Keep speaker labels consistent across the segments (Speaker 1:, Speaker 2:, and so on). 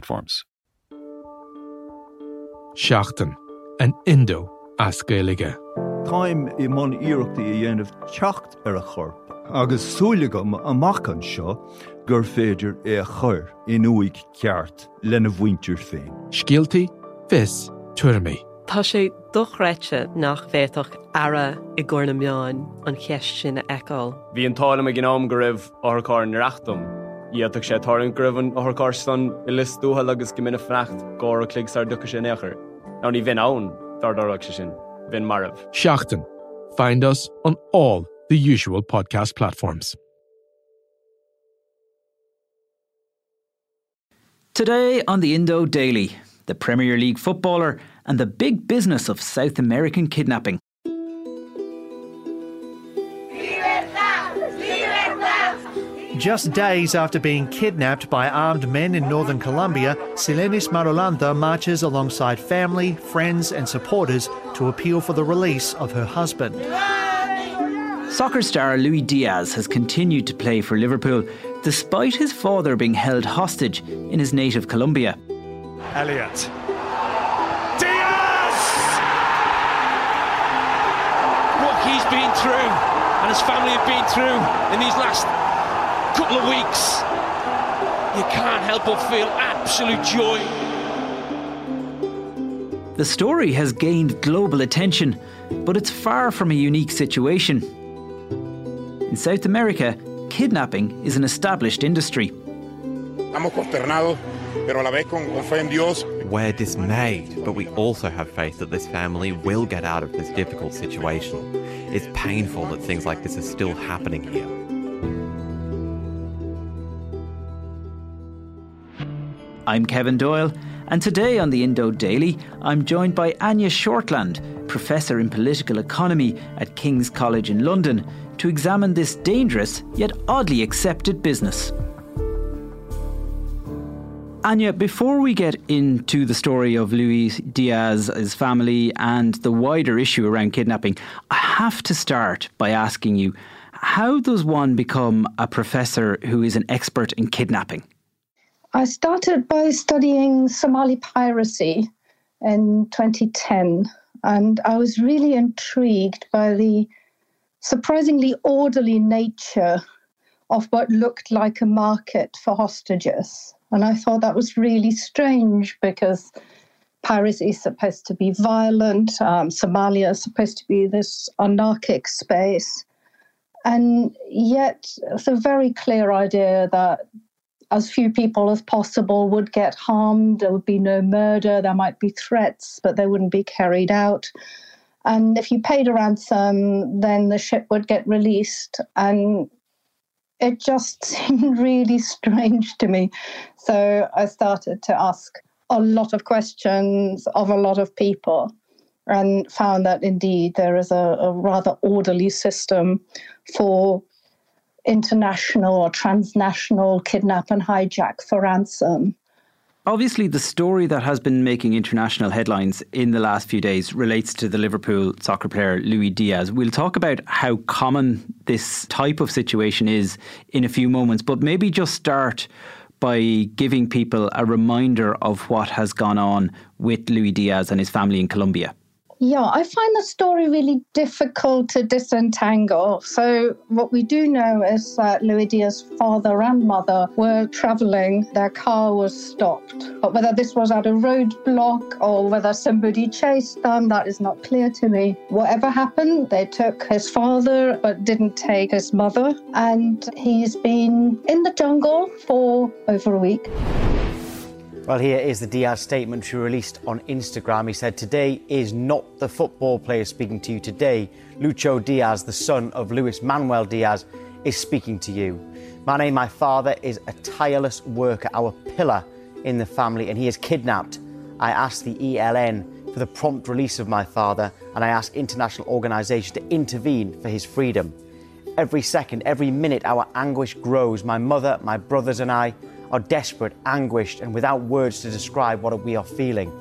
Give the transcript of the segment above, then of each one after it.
Speaker 1: platforms.
Speaker 2: Seachtain an Indo as Gaelige.
Speaker 3: Táim i món iireachtaí a dhéanamh techt ar a chorp, agus súlagam amachchan seo gur féidir é a chur in uig ceart lena bhhaintir féin.
Speaker 2: Scialtaí fis tuairrmaí.
Speaker 4: Tá sé dochreite nach bhéach ara i gcóna meáin an cheist sin eáil.
Speaker 5: Bhí an tála a gnáam go raibh áthá reachtam Iadach sé tarn gribhann ó thcástan i listúthe agus go mina frecht gá a cligsar ducha sin nechar. Ná ní bhín ann dardarach se sin, bhín marmh.
Speaker 2: Seachtain. Find us on all the usual podcast platforms.
Speaker 6: Today on the Indo Daily, the Premier League footballer and the big business of South American kidnapping.
Speaker 7: Just days after being kidnapped by armed men in northern Colombia, Cilenis Marulanda marches alongside family, friends, and supporters to appeal for the release of her husband.
Speaker 6: Soccer star Luis Diaz has continued to play for Liverpool despite his father being held hostage in his native Colombia.
Speaker 8: Elliott. Diaz!
Speaker 9: What he's been through and his family have been through in these last couple of weeks, you can't help but feel absolute joy.
Speaker 6: The story has gained global attention, but it's far from a unique situation. In South America, kidnapping is an established industry.
Speaker 10: We're dismayed, but we also have faith that this family will get out of this difficult situation. It's painful that things like this are still happening here.
Speaker 6: I'm Kevin Doyle, and today on the Indo Daily, I'm joined by Anja Shortland, Professor in Political Economy at King's College in London, to examine this dangerous yet oddly accepted business. Anja, before we get into the story of Luis Diaz, his family, and the wider issue around kidnapping, I have to start by asking you how does one become a professor who is an expert in kidnapping?
Speaker 11: I started by studying Somali piracy in 2010, and I was really intrigued by the surprisingly orderly nature of what looked like a market for hostages. And I thought that was really strange because piracy is supposed to be violent, um, Somalia is supposed to be this anarchic space. And yet, it's a very clear idea that as few people as possible would get harmed. There would be no murder. There might be threats, but they wouldn't be carried out. And if you paid a ransom, then the ship would get released. And it just seemed really strange to me. So I started to ask a lot of questions of a lot of people and found that indeed there is a, a rather orderly system for international or transnational kidnap and hijack for ransom.
Speaker 6: Obviously, the story that has been making international headlines in the last few days relates to the Liverpool soccer player Luis Diaz. We'll talk about how common this type of situation is in a few moments, but maybe just start by giving people a reminder of what has gone on with Luis Diaz and his family in Colombia.
Speaker 11: Yeah, I find the story really difficult to disentangle. So, what we do know is that Diaz's father and mother were traveling, their car was stopped. But whether this was at a roadblock or whether somebody chased them, that is not clear to me. Whatever happened, they took his father but didn't take his mother. And he's been in the jungle for over a week.
Speaker 12: Well, here is the Diaz statement she released on Instagram. He said, Today is not the football player speaking to you. Today, Lucho Diaz, the son of Luis Manuel Diaz, is speaking to you. My name, my father, is a tireless worker. Our pillar in the family and he is kidnapped, I ask the ELN for the prompt release of my father and I ask international organisations to intervene for his freedom. Every second, every minute, our anguish grows. My mother, my brothers, and I are desperate, anguished, and without words to describe what we are feeling.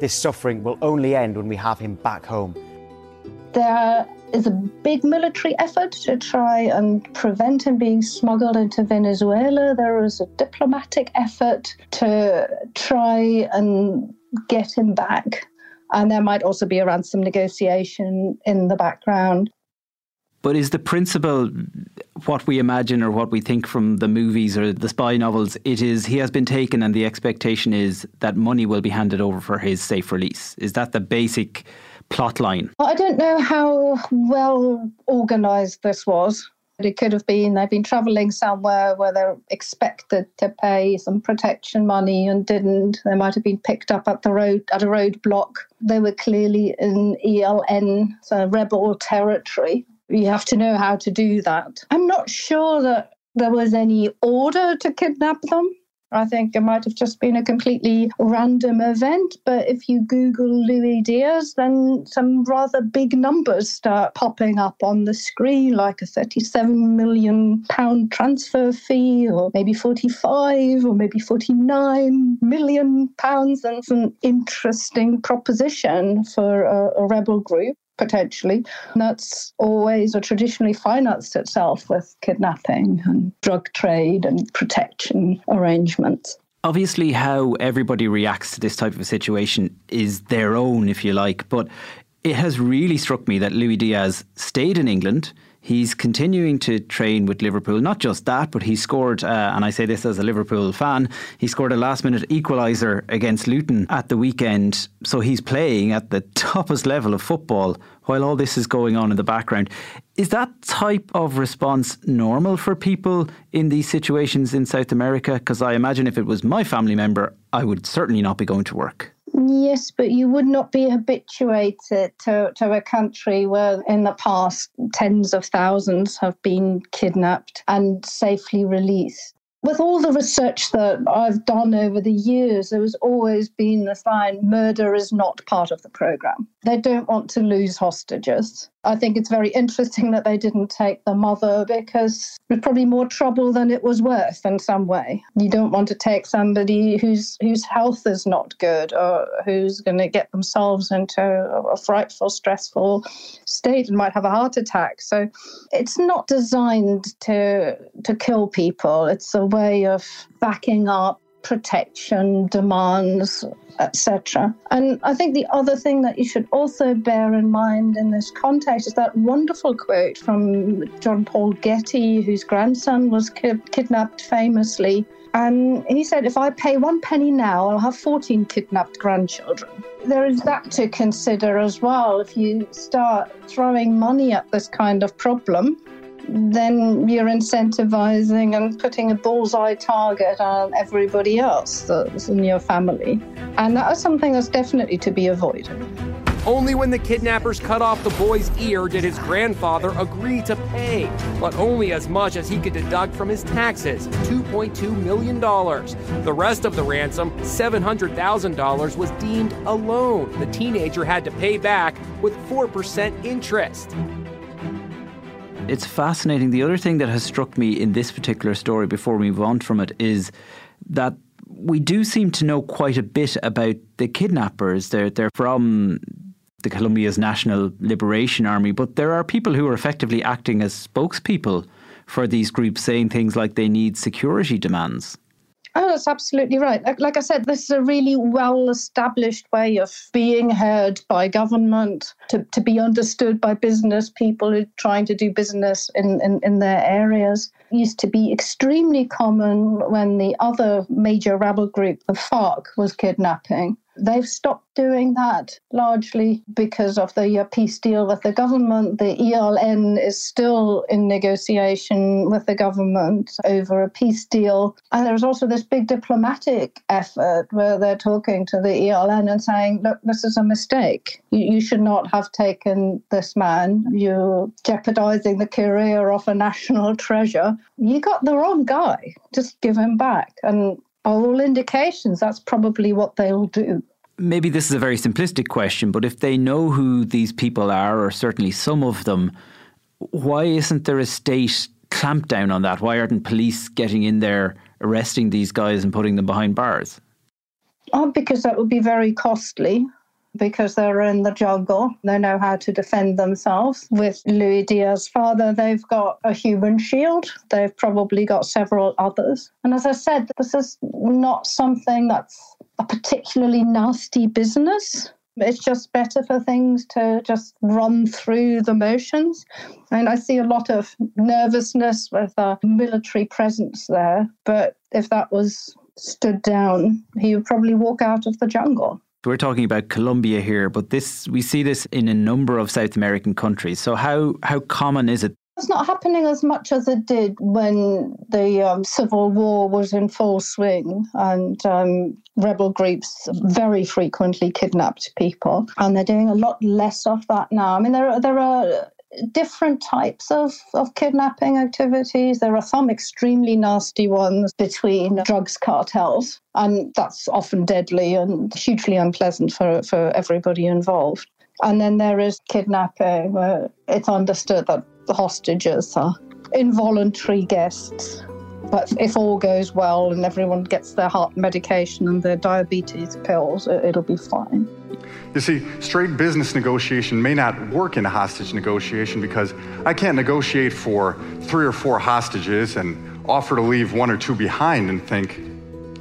Speaker 12: This suffering will only end when we have him back home.
Speaker 11: There is a big military effort to try and prevent him being smuggled into Venezuela. There is a diplomatic effort to try and get him back. And there might also be a ransom negotiation in the background.
Speaker 6: But is the principle what we imagine or what we think from the movies or the spy novels? It is he has been taken, and the expectation is that money will be handed over for his safe release. Is that the basic plot line?
Speaker 11: I don't know how well organised this was. It could have been they've been travelling somewhere where they're expected to pay some protection money and didn't. They might have been picked up at the road at a roadblock. They were clearly in ELN, so rebel territory. You have to know how to do that. I'm not sure that there was any order to kidnap them. I think it might have just been a completely random event. But if you Google Louis Diaz, then some rather big numbers start popping up on the screen, like a 37 million pound transfer fee, or maybe 45, or maybe 49 million pounds. And it's an interesting proposition for a, a rebel group potentially. That's always or traditionally financed itself with kidnapping and drug trade and protection arrangements.
Speaker 6: Obviously, how everybody reacts to this type of situation is their own, if you like. But it has really struck me that Louis Diaz stayed in England. He's continuing to train with Liverpool. Not just that, but he scored, uh, and I say this as a Liverpool fan, he scored a last minute equaliser against Luton at the weekend. So he's playing at the toppest level of football while all this is going on in the background. Is that type of response normal for people in these situations in South America? Because I imagine if it was my family member, I would certainly not be going to work.
Speaker 11: Yes, but you would not be habituated to, to a country where in the past tens of thousands have been kidnapped and safely released with all the research that I've done over the years, there has always been this line murder is not part of the program. They don't want to lose hostages. I think it's very interesting that they didn't take the mother because it was probably more trouble than it was worth in some way. You don't want to take somebody whose whose health is not good or who's going to get themselves into a frightful, stressful state and might have a heart attack. So it's not designed to to kill people. It's a way of backing up protection demands, etc. And I think the other thing that you should also bear in mind in this context is that wonderful quote from John Paul Getty, whose grandson was ki- kidnapped famously. And he said, if I pay one penny now, I'll have 14 kidnapped grandchildren. There is that to consider as well. If you start throwing money at this kind of problem, then you're incentivizing and putting a bullseye target on everybody else that's in your family. And that is something that's definitely to be avoided.
Speaker 8: Only when the kidnappers cut off the boy's ear did his grandfather agree to pay, but only as much as he could deduct from his taxes $2.2 million. The rest of the ransom, $700,000, was deemed a loan the teenager had to pay back with 4% interest.
Speaker 6: It's fascinating. The other thing that has struck me in this particular story before we move on from it is that we do seem to know quite a bit about the kidnappers. They're, they're from the Colombia's National Liberation Army, but there are people who are effectively acting as spokespeople for these groups, saying things like they need security demands.
Speaker 11: Oh, that's absolutely right. Like, I said, this is a really well established way of being heard by government, to, to be understood by business people who are trying to do business in, in, in their areas. It used to be extremely common when the other major rebel group, the FARC, was kidnapping. They've stopped doing that largely because of the uh, peace deal with the government. The ELN is still in negotiation with the government over a peace deal. And there's also this big diplomatic effort where they're talking to the ELN and saying, look, this is a mistake. You, you should not have taken this man. You're jeopardizing the career of a national treasure. You got the wrong guy. Just give him back. And all indications, that's probably what they'll do.
Speaker 6: Maybe this is a very simplistic question, but if they know who these people are, or certainly some of them, why isn't there a state clampdown on that? Why aren't police getting in there, arresting these guys and putting them behind bars?
Speaker 11: Oh, because that would be very costly because they're in the jungle. They know how to defend themselves. With Louis Diaz's father, they've got a human shield. They've probably got several others. And as I said, this is not something that's a particularly nasty business. It's just better for things to just run through the motions. And I see a lot of nervousness with a military presence there. But if that was stood down, he would probably walk out of the jungle.
Speaker 6: We're talking about Colombia here, but this we see this in a number of South American countries. So how how common is it
Speaker 11: it's not happening as much as it did when the um, civil war was in full swing and um, rebel groups very frequently kidnapped people. And they're doing a lot less of that now. I mean, there are, there are different types of, of kidnapping activities. There are some extremely nasty ones between drugs cartels, and that's often deadly and hugely unpleasant for, for everybody involved. And then there is kidnapping where it's understood that the hostages are involuntary guests. But if all goes well and everyone gets their heart medication and their diabetes pills, it'll be fine.
Speaker 13: You see, straight business negotiation may not work in a hostage negotiation because I can't negotiate for three or four hostages and offer to leave one or two behind and think,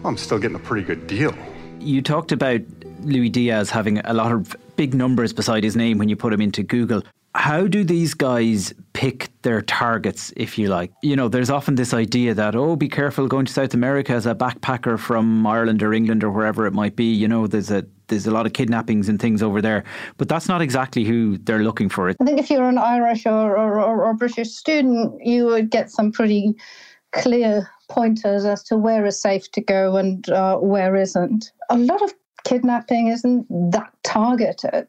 Speaker 13: oh, I'm still getting a pretty good deal.
Speaker 6: You talked about Louis Diaz having a lot of big numbers beside his name when you put him into Google how do these guys pick their targets, if you like? You know, there's often this idea that, oh, be careful going to South America as a backpacker from Ireland or England or wherever it might be. You know, there's a there's a lot of kidnappings and things over there, but that's not exactly who they're looking for.
Speaker 11: I think if you're an Irish or, or, or, or British student, you would get some pretty clear pointers as to where is safe to go and uh, where isn't. A lot of kidnapping isn't that targeted.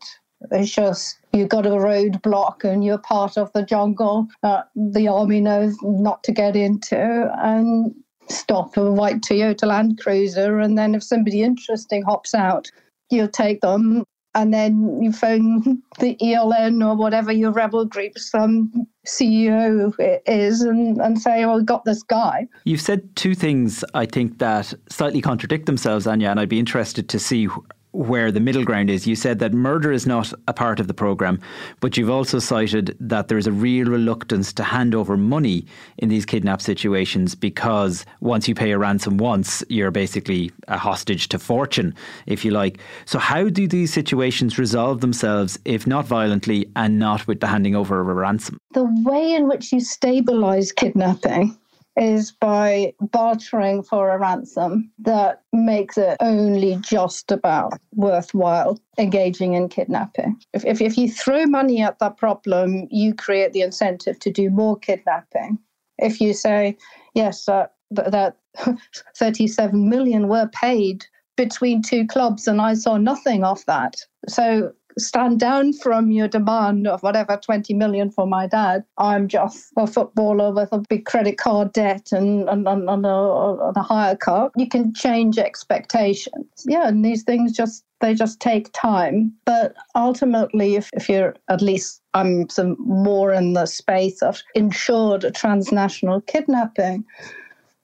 Speaker 11: It's just you've got a roadblock and you're part of the jungle that the army knows not to get into and stop a white Toyota Land Cruiser. And then if somebody interesting hops out, you'll take them. And then you phone the ELN or whatever your rebel group's um, CEO is and, and say, oh, got this guy.
Speaker 6: You've said two things, I think, that slightly contradict themselves, Anja, and I'd be interested to see where the middle ground is. You said that murder is not a part of the programme, but you've also cited that there's a real reluctance to hand over money in these kidnap situations because once you pay a ransom once, you're basically a hostage to fortune, if you like. So, how do these situations resolve themselves, if not violently and not with the handing over of a ransom?
Speaker 11: The way in which you stabilise kidnapping is by bartering for a ransom that makes it only just about worthwhile engaging in kidnapping. If, if, if you throw money at that problem, you create the incentive to do more kidnapping. If you say, yes, uh, that 37 million were paid between two clubs and I saw nothing of that. So stand down from your demand of whatever 20 million for my dad. I'm just a footballer with a big credit card debt and, and, and, and, a, and a hire car. You can change expectations. Yeah, and these things just they just take time. But ultimately, if, if you're at least I'm some more in the space of insured transnational kidnapping,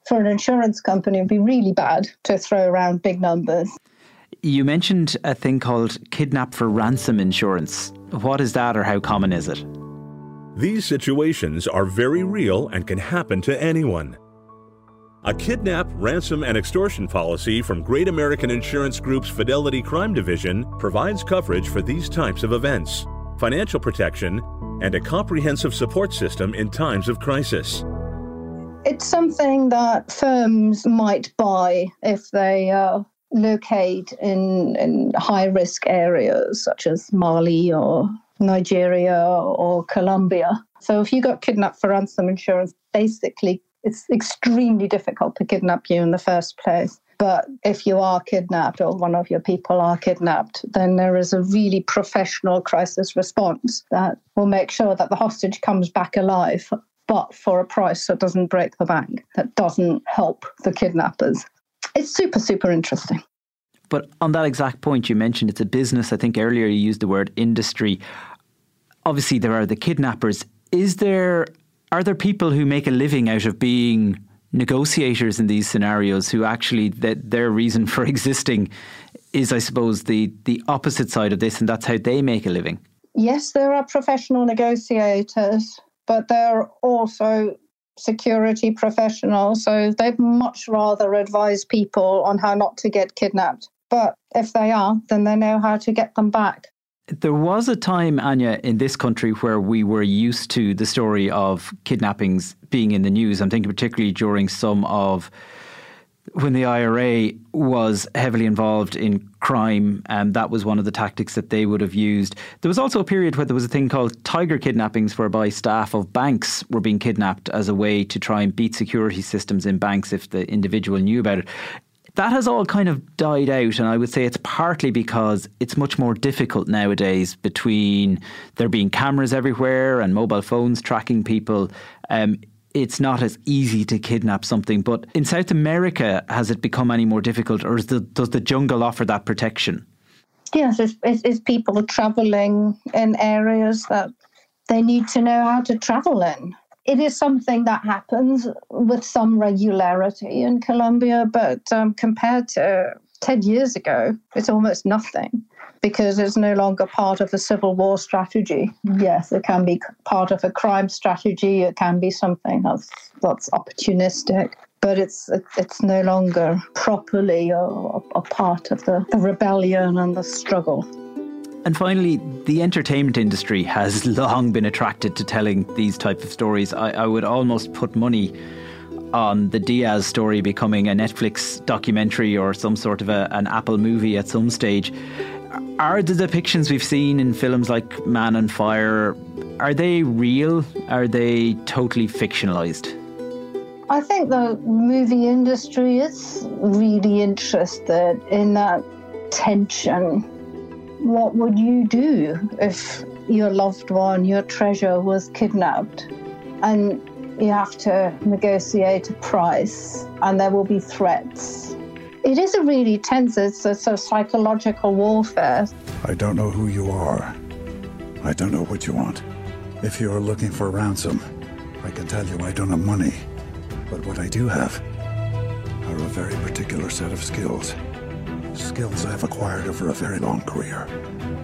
Speaker 11: for an insurance company, it'd be really bad to throw around big numbers.
Speaker 6: You mentioned a thing called kidnap for ransom insurance. What is that or how common is it?
Speaker 14: These situations are very real and can happen to anyone. A kidnap, ransom, and extortion policy from Great American Insurance Group's Fidelity Crime Division provides coverage for these types of events, financial protection, and a comprehensive support system in times of crisis.
Speaker 11: It's something that firms might buy if they uh, locate in, in high risk areas such as Mali or Nigeria or Colombia. So if you got kidnapped for ransom insurance, basically it's extremely difficult to kidnap you in the first place. But if you are kidnapped or one of your people are kidnapped, then there is a really professional crisis response that will make sure that the hostage comes back alive, but for a price that doesn't break the bank, that doesn't help the kidnappers. It's super, super interesting.
Speaker 6: But on that exact point, you mentioned it's a business. I think earlier you used the word industry. Obviously, there are the kidnappers. Is there are there people who make a living out of being negotiators in these scenarios who actually that their reason for existing is, I suppose, the the opposite side of this, and that's how they make a living.
Speaker 11: Yes, there are professional negotiators, but there are also security professionals, so they'd much rather advise people on how not to get kidnapped. But if they are, then they know how to get them back.
Speaker 6: There was a time, Anja, in this country where we were used to the story of kidnappings being in the news. I'm thinking particularly during some of when the IRA was heavily involved in crime, and um, that was one of the tactics that they would have used. There was also a period where there was a thing called tiger kidnappings, whereby staff of banks were being kidnapped as a way to try and beat security systems in banks if the individual knew about it. That has all kind of died out, and I would say it's partly because it's much more difficult nowadays between there being cameras everywhere and mobile phones tracking people. Um, it's not as easy to kidnap something. But in South America, has it become any more difficult, or the, does the jungle offer that protection?
Speaker 11: Yes, it's, it's, people traveling in areas that they need to know how to travel in it is something that happens with some regularity in Colombia, but um, compared to 10 years ago, it's almost nothing because it's no longer part of a civil war strategy. Yes, it can be part of a crime strategy, it can be something that's, that's opportunistic. But it's it's no longer properly a, a part of the, the rebellion and the struggle.
Speaker 6: And finally, the entertainment industry has long been attracted to telling these type of stories. I, I would almost put money on the Diaz story becoming a Netflix documentary or some sort of a, an Apple movie at some stage. Are the depictions we've seen in films like Man on Fire are they real? Are they totally fictionalized?
Speaker 11: I think the movie industry is really interested in that tension what would you do if your loved one, your treasure, was kidnapped? And you have to negotiate a price, and there will be threats. It is a really tense, it's a sort of psychological warfare.
Speaker 15: I don't know who you are. I don't know what you want. If you are looking for a ransom, I can tell you I don't have money. But what I do have are a very particular set of skills. Skills I've acquired over a very long career.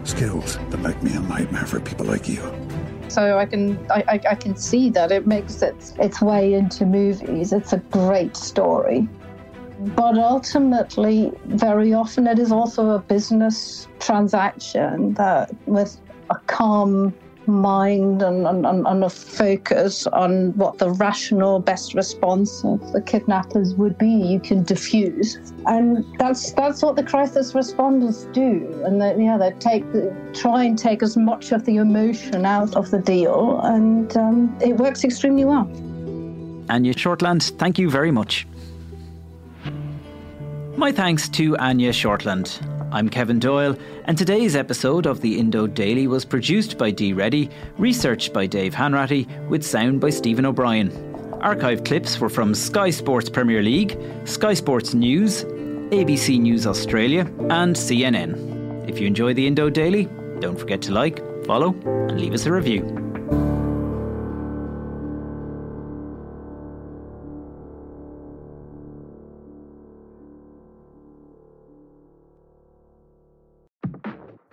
Speaker 15: Skills that make me a nightmare for people like you.
Speaker 11: So I can I, I can see that it makes its its way into movies. It's a great story. But ultimately, very often it is also a business transaction that with a calm mind and, and, and a focus on what the rational best response of the kidnappers would be, you can diffuse. And that's that's what the crisis responders do. And they, yeah, they take the, try and take as much of the emotion out of the deal, and um, it works extremely well.
Speaker 6: Anja Shortland, thank you very much. My thanks to Anja Shortland. I'm Kevin Doyle, and today's episode of the Indo Daily was produced by Dee Reddy, researched by Dave Hanratty, with sound by Stephen O'Brien. Archive clips were from Sky Sports Premier League, Sky Sports News, ABC News Australia, and CNN. If you enjoy the Indo Daily, don't forget to like, follow, and leave us a review.